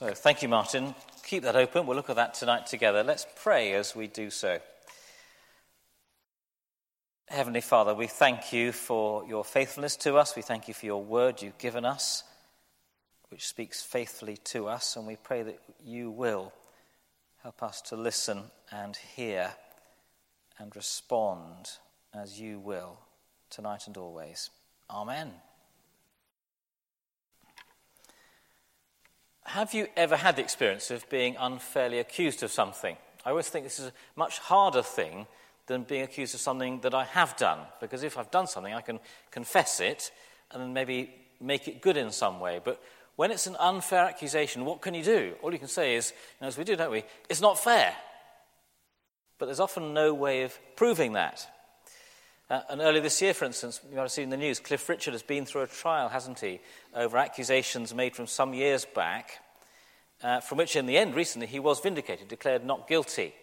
So, thank you, Martin. Keep that open. We'll look at that tonight together. Let's pray as we do so. Heavenly Father, we thank you for your faithfulness to us. We thank you for your word you've given us, which speaks faithfully to us. And we pray that you will help us to listen and hear and respond as you will tonight and always. Amen. Have you ever had the experience of being unfairly accused of something? I always think this is a much harder thing than being accused of something that I have done, because if I've done something, I can confess it and then maybe make it good in some way. But when it's an unfair accusation, what can you do? All you can say is, you know, as we do, don't we? It's not fair. But there's often no way of proving that. Uh, and earlier this year, for instance, you might have seen in the news, Cliff Richard has been through a trial, hasn't he, over accusations made from some years back, uh, from which in the end, recently, he was vindicated, declared not guilty.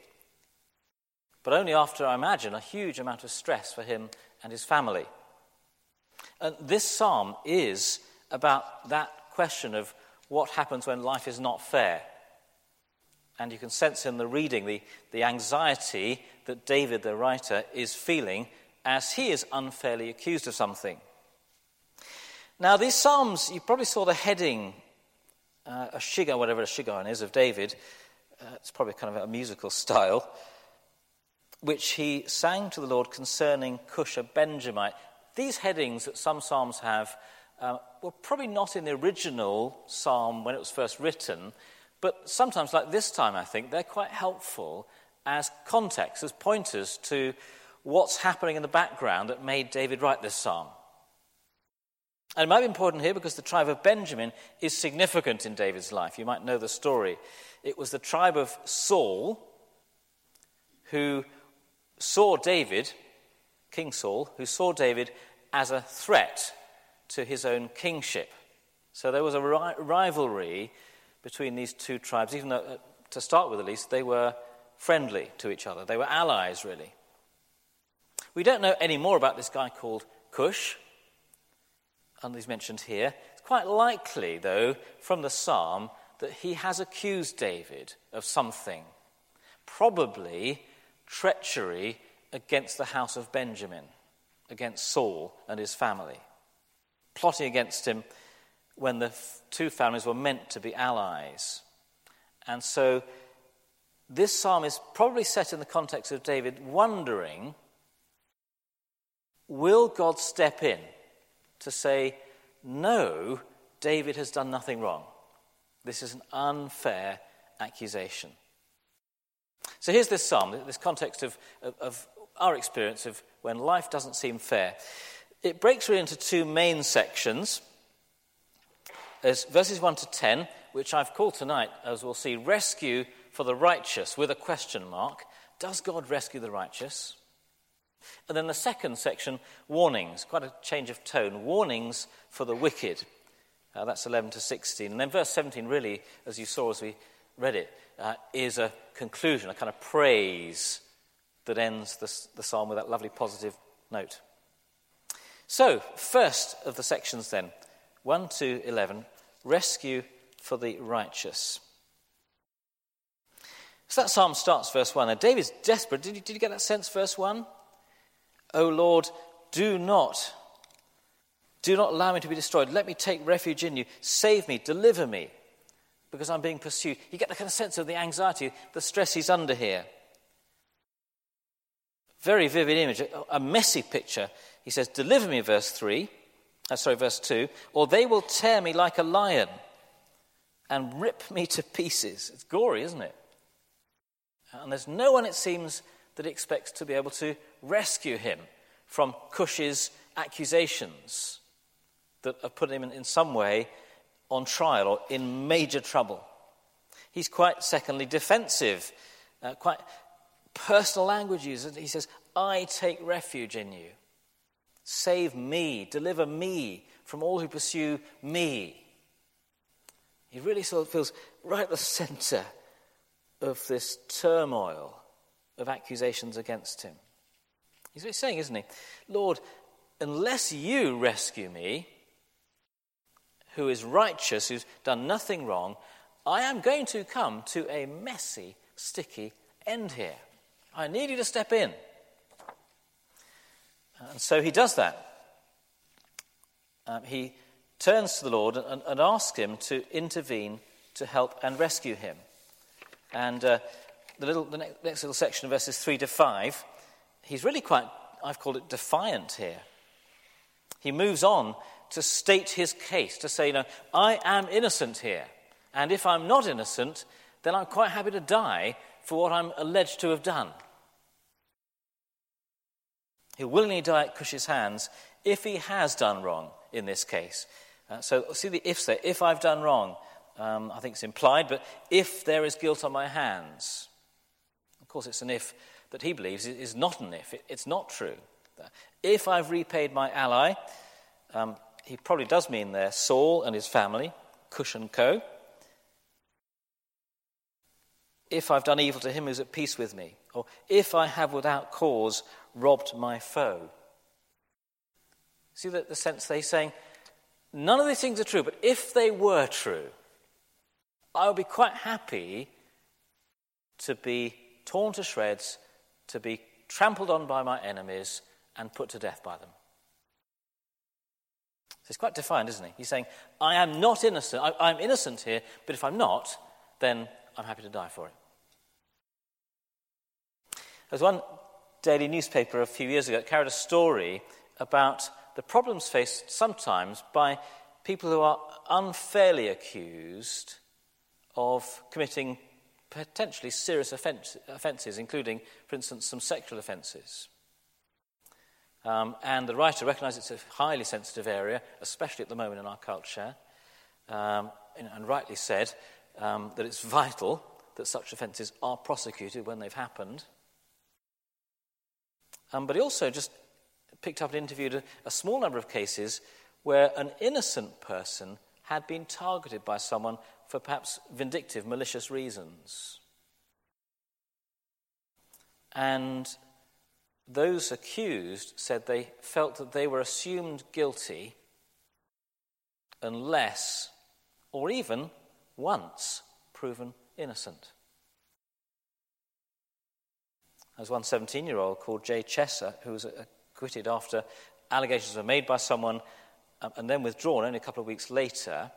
But only after, I imagine, a huge amount of stress for him and his family. And this psalm is about that question of what happens when life is not fair. And you can sense in the reading the, the anxiety that David, the writer, is feeling as he is unfairly accused of something. Now, these Psalms, you probably saw the heading, uh, a shiggaion, whatever a shiggaion is, of David. Uh, it's probably kind of a musical style, which he sang to the Lord concerning Cush, a Benjamite. These headings that some Psalms have uh, were probably not in the original Psalm when it was first written, but sometimes, like this time, I think, they're quite helpful as context, as pointers to what's happening in the background that made David write this psalm. And it might be important here because the tribe of Benjamin is significant in David's life. You might know the story. It was the tribe of Saul who saw David, King Saul, who saw David as a threat to his own kingship. So there was a ri- rivalry between these two tribes, even though, uh, to start with at least, they were friendly to each other. They were allies, really. We don't know any more about this guy called Cush, and he's mentioned here. It's quite likely, though, from the psalm, that he has accused David of something, probably treachery against the house of Benjamin, against Saul and his family, plotting against him when the two families were meant to be allies. And so this psalm is probably set in the context of David wondering Will God step in to say, no, David has done nothing wrong? This is an unfair accusation. So here's this psalm, this context of, of, of our experience of when life doesn't seem fair. It breaks really into two main sections. There's verses 1 to 10, which I've called tonight, as we'll see, rescue for the righteous with a question mark. Does God rescue the righteous? And then the second section, warnings, quite a change of tone, warnings for the wicked. Uh, that's 11 to 16. And then verse 17, really, as you saw as we read it, uh, is a conclusion, a kind of praise that ends the, the psalm with that lovely positive note. So, first of the sections then, 1 to 11, rescue for the righteous. So that psalm starts, verse 1. Now, David's desperate. Did you, did you get that sense, verse 1? O Lord, do not, do not allow me to be destroyed. Let me take refuge in you. Save me, deliver me, because I'm being pursued. You get the kind of sense of the anxiety, the stress he's under here. Very vivid image, a messy picture. He says, Deliver me, verse 3, uh, sorry, verse 2, or they will tear me like a lion and rip me to pieces. It's gory, isn't it? And there's no one, it seems, that he expects to be able to rescue him from Cush's accusations that have put him in, in some way on trial or in major trouble. He's quite, secondly, defensive, uh, quite personal language use. He says, I take refuge in you. Save me, deliver me from all who pursue me. He really sort of feels right at the center of this turmoil of accusations against him. He's what he's saying, isn't he? Lord, unless you rescue me, who is righteous, who's done nothing wrong, I am going to come to a messy, sticky end here. I need you to step in. And so he does that. Um, he turns to the Lord and, and, asks him to intervene to help and rescue him. And uh, the, little, the next, next little section verses 3 to 5, he's really quite, I've called it defiant here. He moves on to state his case, to say, know, I am innocent here. And if I'm not innocent, then I'm quite happy to die for what I'm alleged to have done. He'll willingly die at Cush's hands if he has done wrong in this case. Uh, so see the ifs there. If I've done wrong, um, I think it's implied, but if there is guilt on my hands. Course, it's an if that he believes is not an if. It's not true. If I've repaid my ally, um, he probably does mean there Saul and his family, Cush and Co. If I've done evil to him who's at peace with me, or if I have without cause robbed my foe. See the, the sense they're saying, none of these things are true, but if they were true, I would be quite happy to be torn to shreds, to be trampled on by my enemies, and put to death by them. So it's quite defined, isn't he? He's saying, I am not innocent. I, am innocent here, but if I'm not, then I'm happy to die for it. There's one daily newspaper a few years ago that carried a story about the problems faced sometimes by people who are unfairly accused of committing potentially serious offences, including, for instance, some sexual offences. Um, and the writer recognised it's a highly sensitive area, especially at the moment in our culture, um, and rightly said um, that it's vital that such offences are prosecuted when they've happened. Um, but he also just picked up and interviewed a, a small number of cases where an innocent person had been targeted by someone for perhaps vindictive, malicious reasons. And those accused said they felt that they were assumed guilty unless, or even once, proven innocent. Was one 17 year old called Jay Chesser who was acquitted after allegations were made by someone um, and then withdrawn only a couple of weeks later.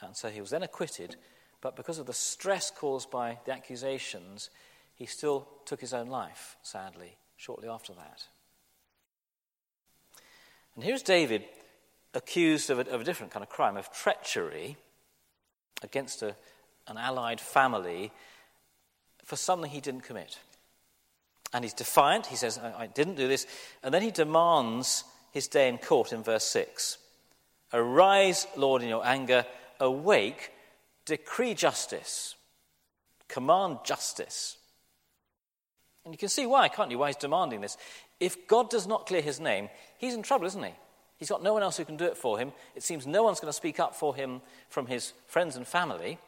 And so he was then acquitted, but because of the stress caused by the accusations, he still took his own life, sadly, shortly after that. And here's David accused of a, of a different kind of crime, of treachery against a, an allied family for something he didn't commit. And he's defiant. He says, I, I didn't do this. And then he demands his day in court in verse 6. Arise, Lord, in your anger. Awake. Decree justice. Command justice. And you can see why, can't you? Why he's demanding this. If God does not clear his name, he's in trouble, isn't he? He's got no one else who can do it for him. It seems no one's going to speak up for him from his friends and family.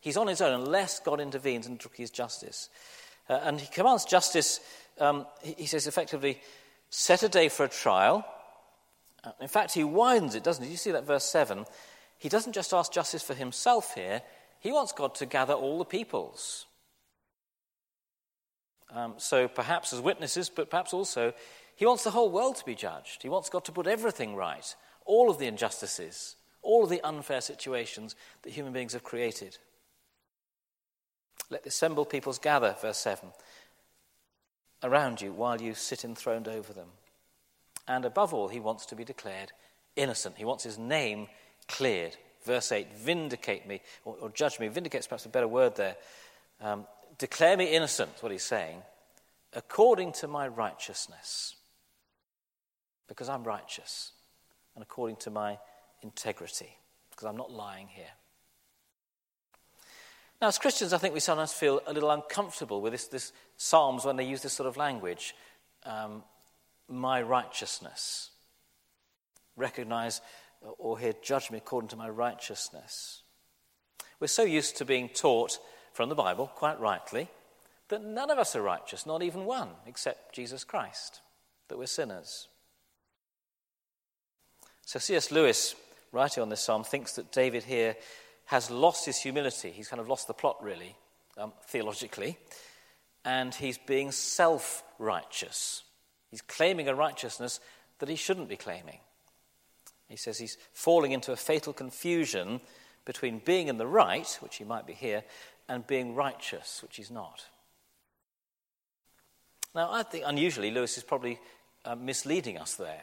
He's on his own unless God intervenes and decrees justice. Uh, and he commands justice, um, he, he, says effectively, set a day for a trial. Uh, in fact, he widens it, doesn't he? You see that verse 7. He doesn't just ask justice for himself here, he wants God to gather all the peoples. Um, so perhaps as witnesses, but perhaps also he wants the whole world to be judged. He wants God to put everything right, all of the injustices, all of the unfair situations that human beings have created. Let the assembled peoples gather, verse 7, around you while you sit enthroned over them. And above all, he wants to be declared innocent. He wants his name cleared. Verse 8, vindicate me, or, or judge me. Vindicate's perhaps a better word there. Um, declare me innocent, what he's saying, according to my righteousness. Because I'm righteous, and according to my integrity, because I'm not lying here. Now, as Christians, I think we sometimes feel a little uncomfortable with this, this Psalms when they use this sort of language. Um, my righteousness. Recognize or he'd judge me according to my righteousness. We're so used to being taught from the Bible, quite rightly, that none of us are righteous, not even one, except Jesus Christ, that we're sinners. So C.S. Lewis, writing on this psalm, thinks that David here has lost his humility. He's kind of lost the plot, really, um, theologically. And he's being self righteous. He's claiming a righteousness that he shouldn't be claiming. He says he's falling into a fatal confusion between being in the right, which he might be here, and being righteous, which he's not. Now, I think unusually, Lewis is probably uh, misleading us there.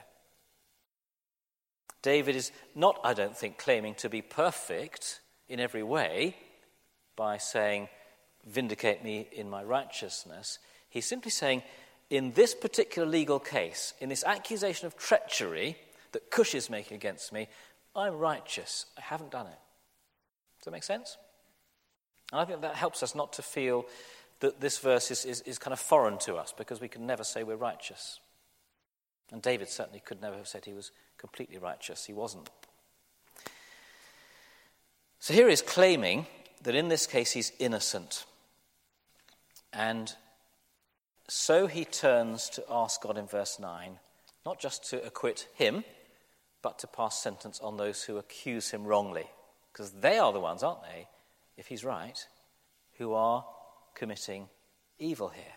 David is not, I don't think, claiming to be perfect in every way by saying, Vindicate me in my righteousness. He's simply saying, in this particular legal case, in this accusation of treachery that Cush is making against me, I'm righteous. I haven't done it. Does that make sense? And I think that helps us not to feel that this verse is, is, is kind of foreign to us because we can never say we're righteous. And David certainly could never have said he was completely righteous. He wasn't. So here he's claiming that in this case he's innocent. And so he turns to ask God in verse 9 not just to acquit him, but to pass sentence on those who accuse him wrongly. Because they are the ones, aren't they, if he's right, who are committing evil here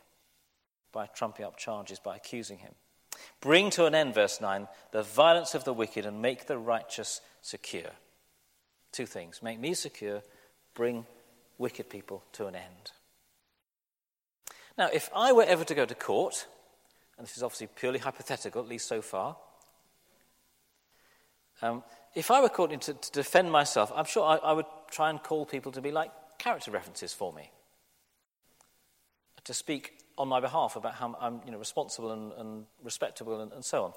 by trumping up charges, by accusing him. Bring to an end, verse 9, the violence of the wicked and make the righteous secure. Two things make me secure, bring wicked people to an end. Now, if I were ever to go to court, and this is obviously purely hypothetical, at least so far, um, if I were caught to, to, defend myself, I'm sure I, I, would try and call people to be like character references for me, to speak on my behalf about how I'm you know, responsible and, and respectable and, and so on.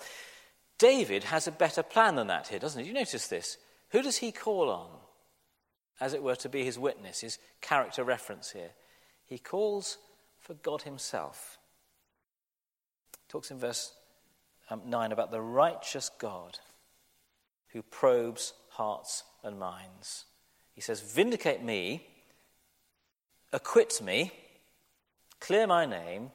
David has a better plan than that here, doesn't he? You notice this? Who does he call on, as it were, to be his witness, his character reference here? He calls for God himself. Talks in verse um, 9 about the righteous God who probes hearts and minds. He says, Vindicate me, acquit me, clear my name.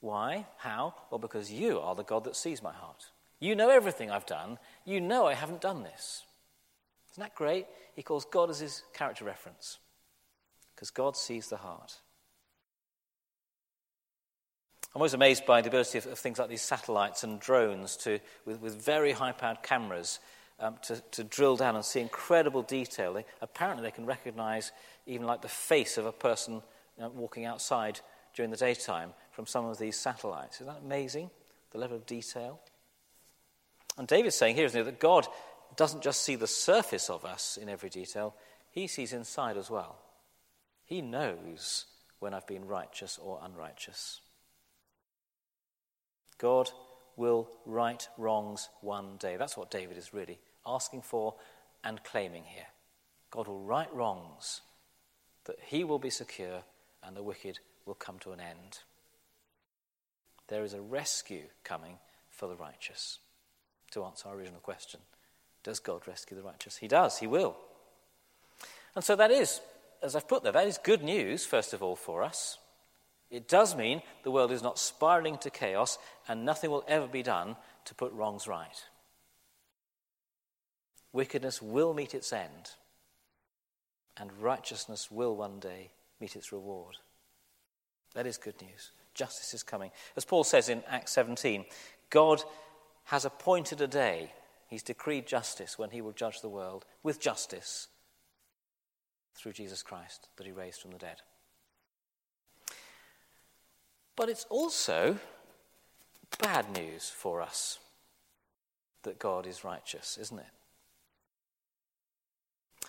Why? How? Well, because you are the God that sees my heart. You know everything I've done. You know I haven't done this. Isn't that great? He calls God as his character reference because God sees the heart. I'm always amazed by the ability of, of things like these satellites and drones to, with, with very high powered cameras um, to, to drill down and see incredible detail. They, apparently, they can recognize even like the face of a person you know, walking outside during the daytime from some of these satellites. Isn't that amazing? The level of detail. And David's saying here, isn't it, that God doesn't just see the surface of us in every detail, he sees inside as well. He knows when I've been righteous or unrighteous. God will right wrongs one day. That's what David is really asking for and claiming here. God will right wrongs, that he will be secure and the wicked will come to an end. There is a rescue coming for the righteous. To answer our original question Does God rescue the righteous? He does, He will. And so that is, as I've put there, that is good news, first of all, for us. It does mean the world is not spiraling to chaos and nothing will ever be done to put wrongs right. Wickedness will meet its end, and righteousness will one day meet its reward. That is good news. Justice is coming. As Paul says in Acts 17, God has appointed a day, He's decreed justice when He will judge the world with justice through Jesus Christ that He raised from the dead. But it's also bad news for us that God is righteous, isn't it?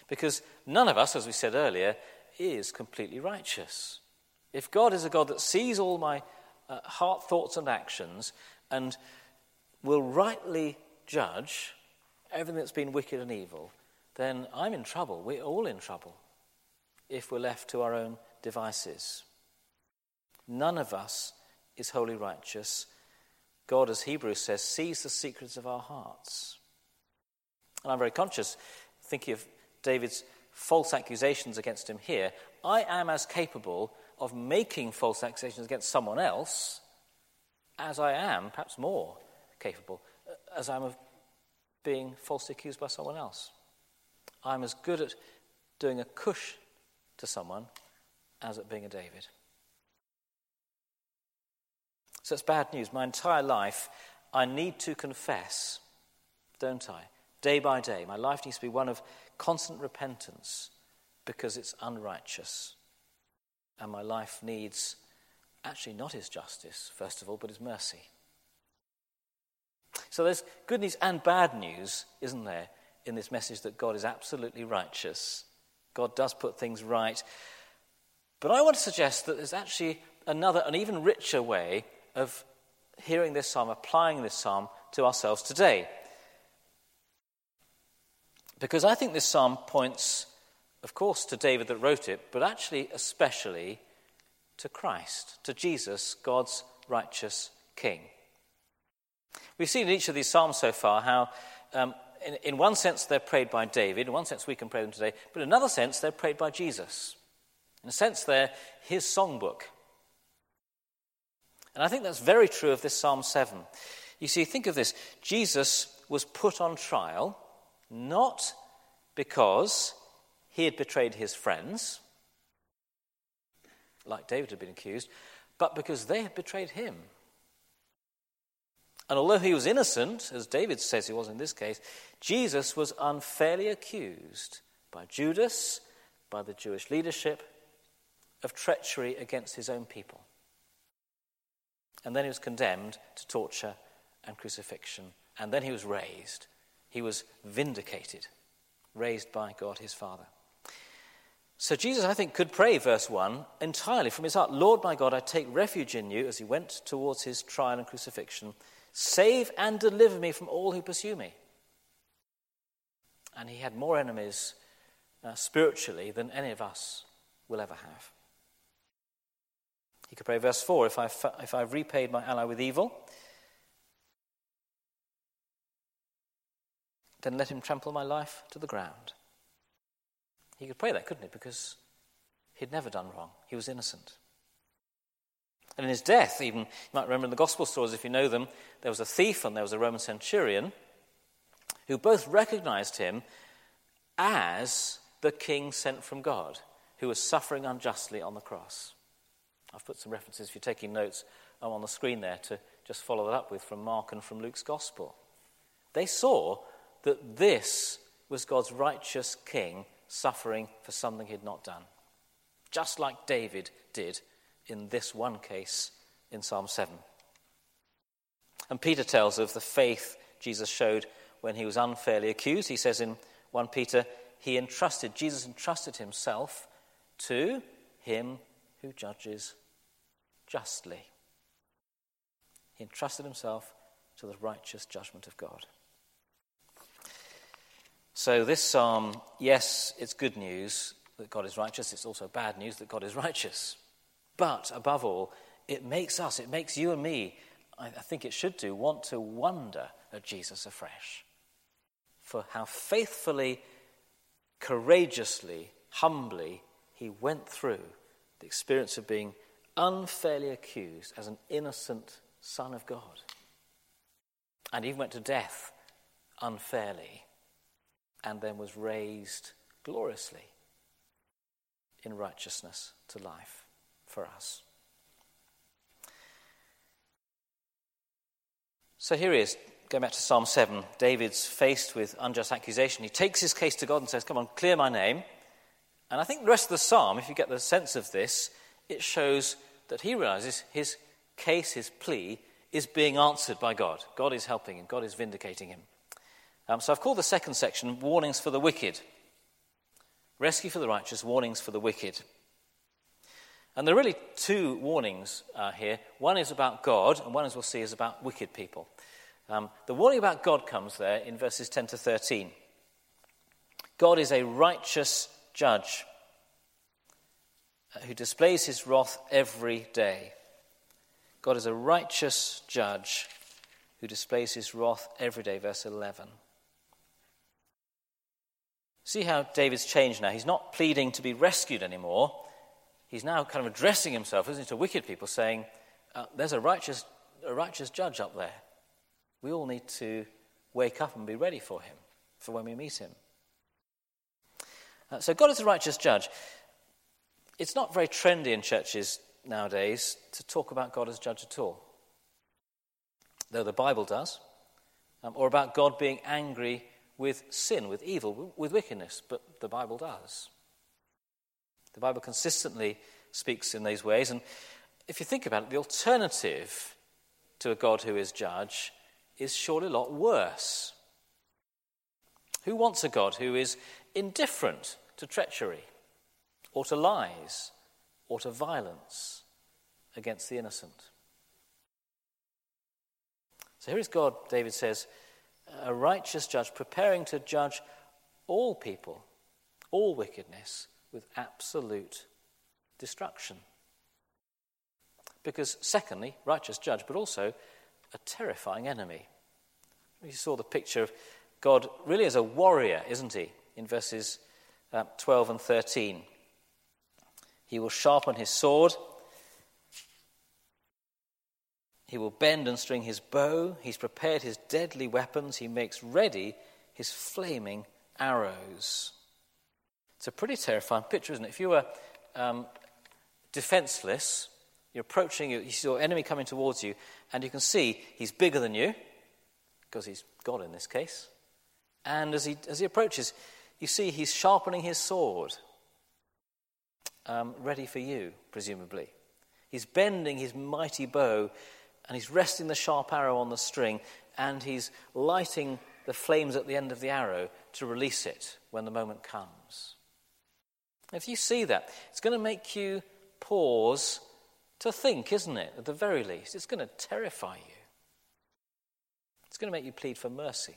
Because none of us, as we said earlier, is completely righteous. If God is a God that sees all my uh, heart, thoughts, and actions and will rightly judge everything that's been wicked and evil, then I'm in trouble. We're all in trouble if we're left to our own devices. None of us is wholly righteous. God, as Hebrews says, sees the secrets of our hearts. And I'm very conscious, thinking of David's false accusations against him here. I am as capable of making false accusations against someone else as I am, perhaps more capable, as I am of being falsely accused by someone else. I'm as good at doing a cush to someone as at being a David. So it's bad news. My entire life, I need to confess, don't I? Day by day. My life needs to be one of constant repentance because it's unrighteous. And my life needs actually not his justice, first of all, but his mercy. So there's good news and bad news, isn't there, in this message that God is absolutely righteous. God does put things right. But I want to suggest that there's actually another, an even richer way of hearing this psalm, applying this psalm to ourselves today. Because I think this psalm points, of course, to David that wrote it, but actually, especially to Christ, to Jesus, God's righteous King. We've seen in each of these psalms so far how, um, in, in one sense, they're prayed by David. In one sense, we can pray them today. But in another sense, they're prayed by Jesus. In a sense, they're his songbook. And I think that's very true of this Psalm 7. You see, think of this Jesus was put on trial not because he had betrayed his friends, like David had been accused, but because they had betrayed him. And although he was innocent, as David says he was in this case, Jesus was unfairly accused by Judas, by the Jewish leadership, of treachery against his own people. And then he was condemned to torture and crucifixion. And then he was raised. He was vindicated, raised by God his Father. So Jesus, I think, could pray, verse 1, entirely from his heart Lord my God, I take refuge in you as he went towards his trial and crucifixion. Save and deliver me from all who pursue me. And he had more enemies uh, spiritually than any of us will ever have. He could pray, verse 4 if, I, if I've repaid my ally with evil, then let him trample my life to the ground. He could pray that, couldn't he? Because he'd never done wrong, he was innocent. And in his death, even, you might remember in the gospel stories, if you know them, there was a thief and there was a Roman centurion who both recognized him as the king sent from God, who was suffering unjustly on the cross. I've put some references, if you're taking notes, I'm on the screen there to just follow that up with from Mark and from Luke's Gospel. They saw that this was God's righteous king suffering for something he'd not done, just like David did in this one case in Psalm 7. And Peter tells of the faith Jesus showed when he was unfairly accused. He says in 1 Peter, he entrusted, Jesus entrusted himself to him who judges justly. He entrusted himself to the righteous judgment of God. So, this psalm, yes, it's good news that God is righteous. It's also bad news that God is righteous. But above all, it makes us, it makes you and me, I think it should do, want to wonder at Jesus afresh. For how faithfully, courageously, humbly he went through the experience of being unfairly accused as an innocent son of God. And even went to death unfairly and then was raised gloriously in righteousness to life for us. So here he is, going back to Psalm 7. David's faced with unjust accusation. He takes his case to God and says, Come on, clear my name. And I think the rest of the psalm, if you get the sense of this, it shows that he realizes his case, his plea, is being answered by God. God is helping him, God is vindicating him. Um, so I've called the second section Warnings for the Wicked. Rescue for the righteous, warnings for the wicked. And there are really two warnings uh, here. One is about God, and one, as we'll see, is about wicked people. Um, the warning about God comes there in verses 10 to 13. God is a righteous judge who displays his wrath every day. God is a righteous judge who displays his wrath every day, verse 11. See how David's changed now. He's not pleading to be rescued anymore. He's now kind of addressing himself, isn't he, to wicked people, saying, uh, There's a righteous, a righteous judge up there. We all need to wake up and be ready for him, for when we meet him. Uh, so God is a righteous judge. It's not very trendy in churches nowadays to talk about God as judge at all, though the Bible does, um, or about God being angry with sin, with evil, with wickedness, but the Bible does. The Bible consistently speaks in these ways, and if you think about it, the alternative to a God who is judge is surely a lot worse. Who wants a God who is indifferent to treachery, or to lies, or to violence against the innocent? So here is God, David says, a righteous judge preparing to judge all people, all wickedness, with absolute destruction. Because, secondly, righteous judge, but also a terrifying enemy. We saw the picture of God really as a warrior, isn't he, in verses uh, 12 and 13. He will sharpen his sword. He will bend and string his bow. He's prepared his deadly weapons. He makes ready his flaming arrows. It's a pretty terrifying picture, isn't it? If you were um, defenseless, you're approaching, you see your enemy coming towards you, and you can see he's bigger than you, because he's God in this case. And as he, as he approaches, you see he's sharpening his sword, um, ready for you, presumably. He's bending his mighty bow, and he's resting the sharp arrow on the string, and he's lighting the flames at the end of the arrow to release it when the moment comes. If you see that, it's going to make you pause to think, isn't it? At the very least, it's going to terrify you. It's going to make you plead for mercy.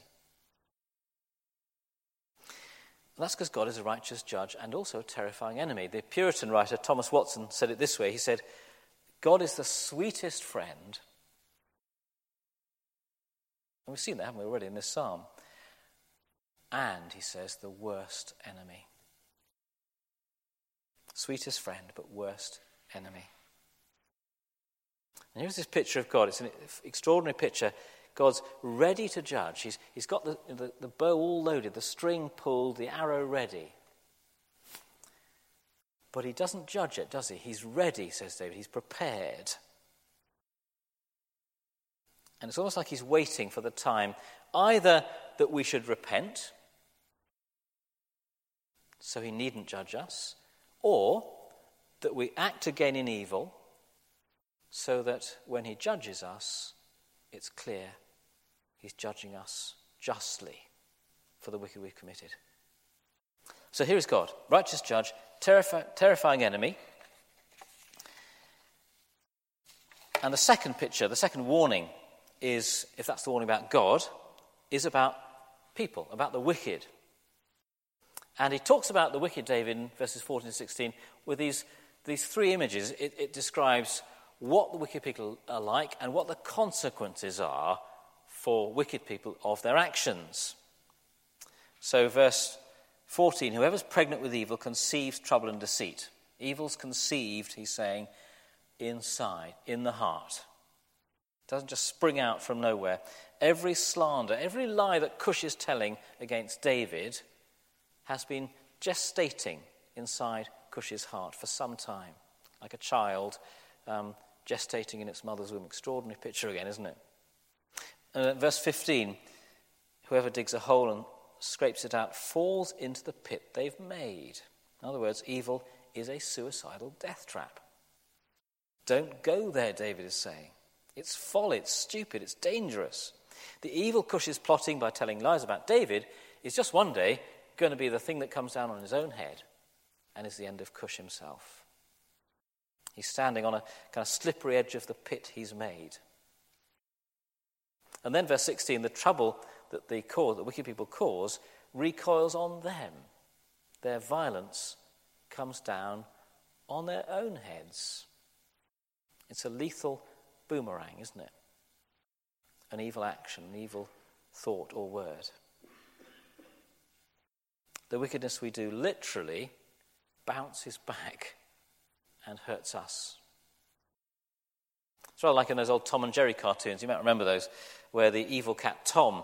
That's because God is a righteous judge and also a terrifying enemy. The Puritan writer Thomas Watson said it this way He said, God is the sweetest friend. And we've seen that, haven't we, already in this psalm? And, he says, the worst enemy. Sweetest friend, but worst enemy. And here's this picture of God. It's an extraordinary picture. God's ready to judge. He's, he's got the, the, the bow all loaded, the string pulled, the arrow ready. But he doesn't judge it, does he? He's ready, says David. He's prepared. And it's almost like he's waiting for the time either that we should repent, so he needn't judge us, or that we act again in evil so that when he judges us, it's clear he's judging us justly for the wicked we've committed. So here is God, righteous judge, terrifi- terrifying enemy. And the second picture, the second warning is, if that's the warning about God, is about people, about the wicked. And he talks about the wicked, David, in verses 14 and 16, with these, these three images. It, it describes what the wicked people are like and what the consequences are for wicked people of their actions. So, verse 14 whoever's pregnant with evil conceives trouble and deceit. Evil's conceived, he's saying, inside, in the heart. It doesn't just spring out from nowhere. Every slander, every lie that Cush is telling against David has been gestating inside Cush's heart for some time, like a child um, gestating in its mother's womb. Extraordinary picture again, isn't it? Uh, verse 15 whoever digs a hole and scrapes it out falls into the pit they've made. In other words, evil is a suicidal death trap. Don't go there, David is saying. It's folly, it's stupid, it's dangerous. The evil Cush is plotting by telling lies about David is just one day going to be the thing that comes down on his own head and is the end of Cush himself. He's standing on a kind of slippery edge of the pit he's made. And then, verse 16, the trouble that the cause, wicked people cause recoils on them. Their violence comes down on their own heads. It's a lethal boomerang, isn't it? An evil action, an evil thought or word. The wickedness we do literally bounces back and hurts us. It's rather like in those old Tom and Jerry cartoons. You might remember those, where the evil cat Tom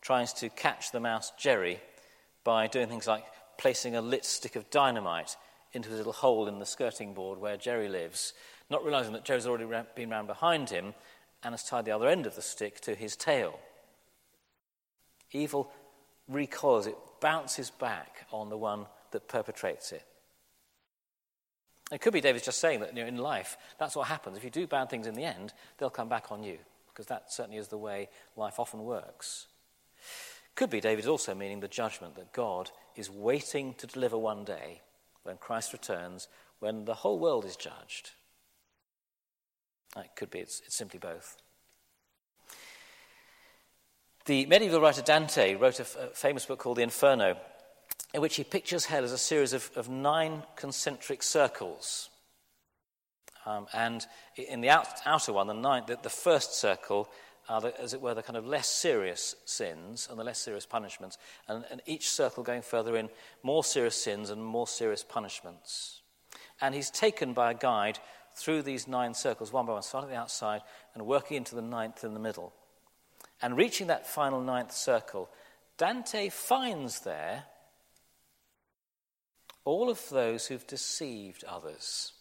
tries to catch the mouse Jerry by doing things like placing a lit stick of dynamite into his little hole in the skirting board where Jerry lives, not realizing that Jerry's already been round behind him and has tied the other end of the stick to his tail. Evil recoils, it bounces back on the one that perpetrates it. It could be David's just saying that you know, in life, that's what happens. If you do bad things in the end, they'll come back on you, because that certainly is the way life often works. Could be David also meaning the judgment that God is waiting to deliver one day when Christ returns, when the whole world is judged. Uh, it could be, it's, it's simply both. The medieval writer Dante wrote a, f- a famous book called The Inferno, in which he pictures hell as a series of, of nine concentric circles. Um, and in the out, outer one, the, ninth, the, the first circle, are, the, as it were, the kind of less serious sins and the less serious punishments. And, and each circle going further in, more serious sins and more serious punishments. And he's taken by a guide through these nine circles, one by one, starting at the outside and working into the ninth in the middle. And reaching that final ninth circle, Dante finds there all of those who've deceived others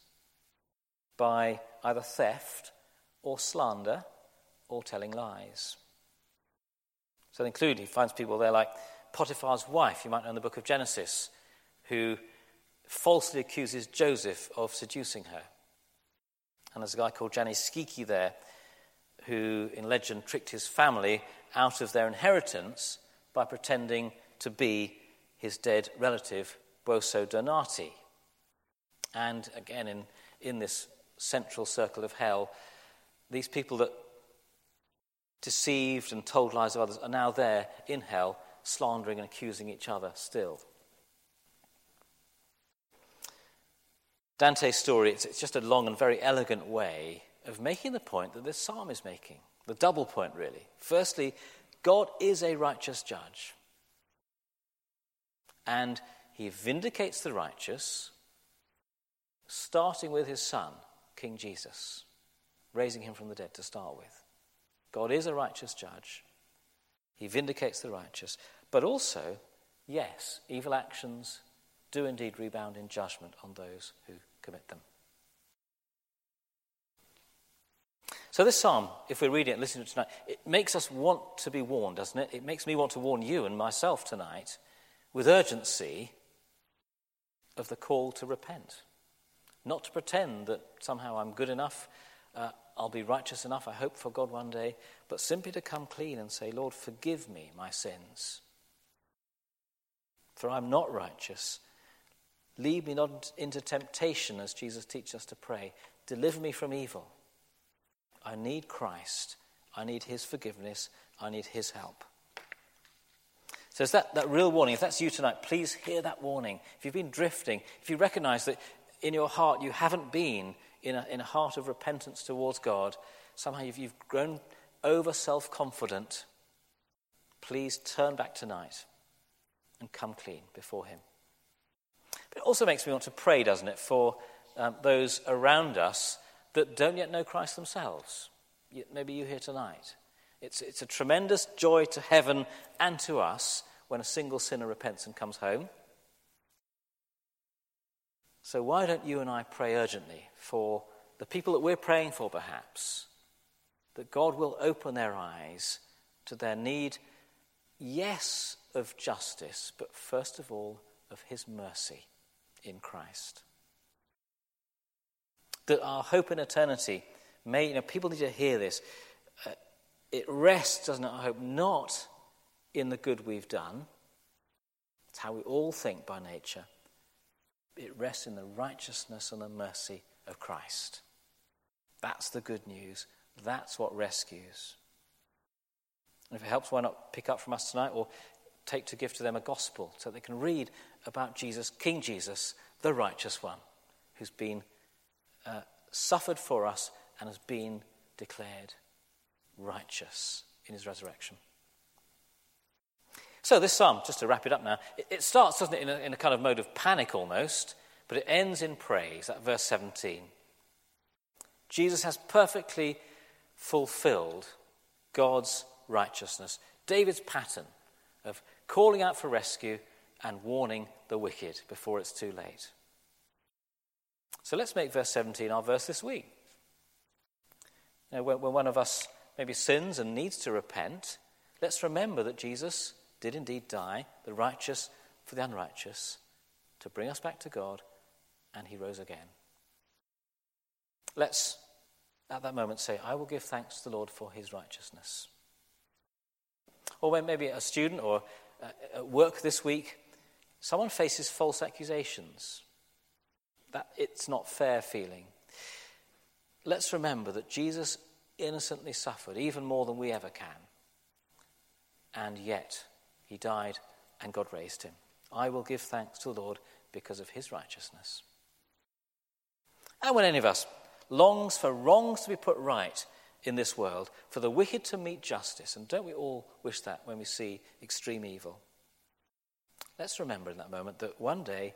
by either theft or slander or telling lies. So, including, he finds people there like Potiphar's wife, you might know in the book of Genesis, who falsely accuses Joseph of seducing her. And there's a guy called Gianni Schicchi there, who in legend tricked his family out of their inheritance by pretending to be his dead relative Buoso Donati. And again, in, in this central circle of hell, these people that deceived and told lies of others are now there in hell, slandering and accusing each other still. Dante's story, it's, it's just a long and very elegant way of making the point that this psalm is making. The double point, really. Firstly, God is a righteous judge. And he vindicates the righteous, starting with his son, King Jesus, raising him from the dead to start with. God is a righteous judge. He vindicates the righteous. But also, yes, evil actions do indeed rebound in judgment on those who commit them. So, this psalm, if we're reading it and listening to it tonight, it makes us want to be warned, doesn't it? It makes me want to warn you and myself tonight with urgency of the call to repent. Not to pretend that somehow I'm good enough, uh, I'll be righteous enough, I hope for God one day, but simply to come clean and say, Lord, forgive me my sins. For I'm not righteous. Lead me not into temptation, as Jesus teaches us to pray. Deliver me from evil. I need Christ. I need his forgiveness. I need his help. So it's that, that real warning. If that's you tonight, please hear that warning. If you've been drifting, if you recognize that in your heart you haven't been in a, in a heart of repentance towards God, somehow you've, you've grown over self confident, please turn back tonight and come clean before Him. But it also makes me want to pray, doesn't it, for um, those around us that don't yet know Christ themselves. Maybe you here tonight. It's, it's a tremendous joy to heaven and to us when a single sinner repents and comes home. So, why don't you and I pray urgently for the people that we're praying for, perhaps, that God will open their eyes to their need, yes, of justice, but first of all, of His mercy in Christ. That our hope in eternity may, you know, people need to hear this. Uh, it rests, doesn't it, I hope, not in the good we've done. It's how we all think by nature. It rests in the righteousness and the mercy of Christ. That's the good news. That's what rescues. And if it helps, why not pick up from us tonight or take to give to them a gospel so they can read about Jesus, King Jesus, the righteous one, who's been uh, suffered for us and has been declared righteous in his resurrection. So, this psalm, just to wrap it up now, it, it starts, doesn't it, in a, in a kind of mode of panic almost, but it ends in praise, that verse 17. Jesus has perfectly fulfilled God's righteousness. David's pattern of calling out for rescue and warning the wicked before it's too late. So let's make verse 17 our verse this week. Know, when, when one of us maybe sins and needs to repent, let's remember that Jesus did indeed die, the righteous for the unrighteous, to bring us back to God, and he rose again. Let's, at that moment, say, I will give thanks to the Lord for his righteousness. Or when maybe a student or uh, at work this week, someone faces false accusations. That it's not fair feeling. Let's remember that Jesus innocently suffered even more than we ever can. And yet, he died and God raised him. I will give thanks to the Lord because of his righteousness. And when any of us longs for wrongs to be put right in this world, for the wicked to meet justice, and don't we all wish that when we see extreme evil? Let's remember in that moment that one day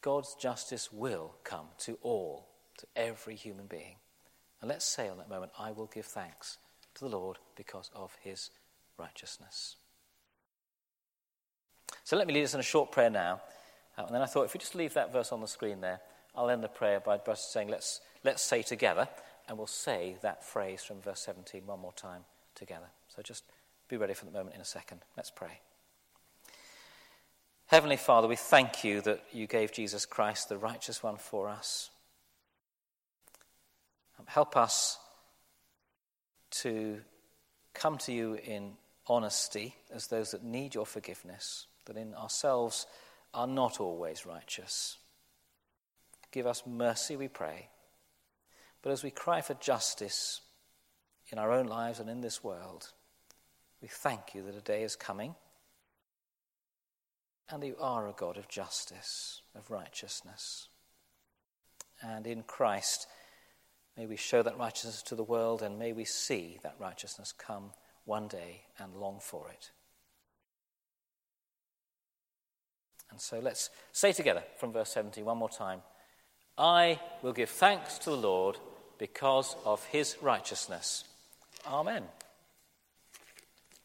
God's justice will come to all, to every human being. And let's say on that moment, I will give thanks to the Lord because of his righteousness. So let me lead us in a short prayer now. Uh, and then I thought if we just leave that verse on the screen there, I'll end the prayer by just saying, let's, let's say together, and we'll say that phrase from verse 17 one more time together. So just be ready for the moment in a second. Let's pray. Heavenly Father, we thank you that you gave Jesus Christ, the righteous one, for us. Um, help us to come to you in honesty as those that need your forgiveness, that in ourselves are not always righteous. Give us mercy, we pray. But as we cry for justice in our own lives and in this world, we thank you that a day is coming and you are a God of justice, of righteousness. And in Christ, may we show that righteousness to the world and may we see that righteousness come one day and long for it. And so let's say together from verse 70 one more time I will give thanks to the Lord because of his righteousness. Amen.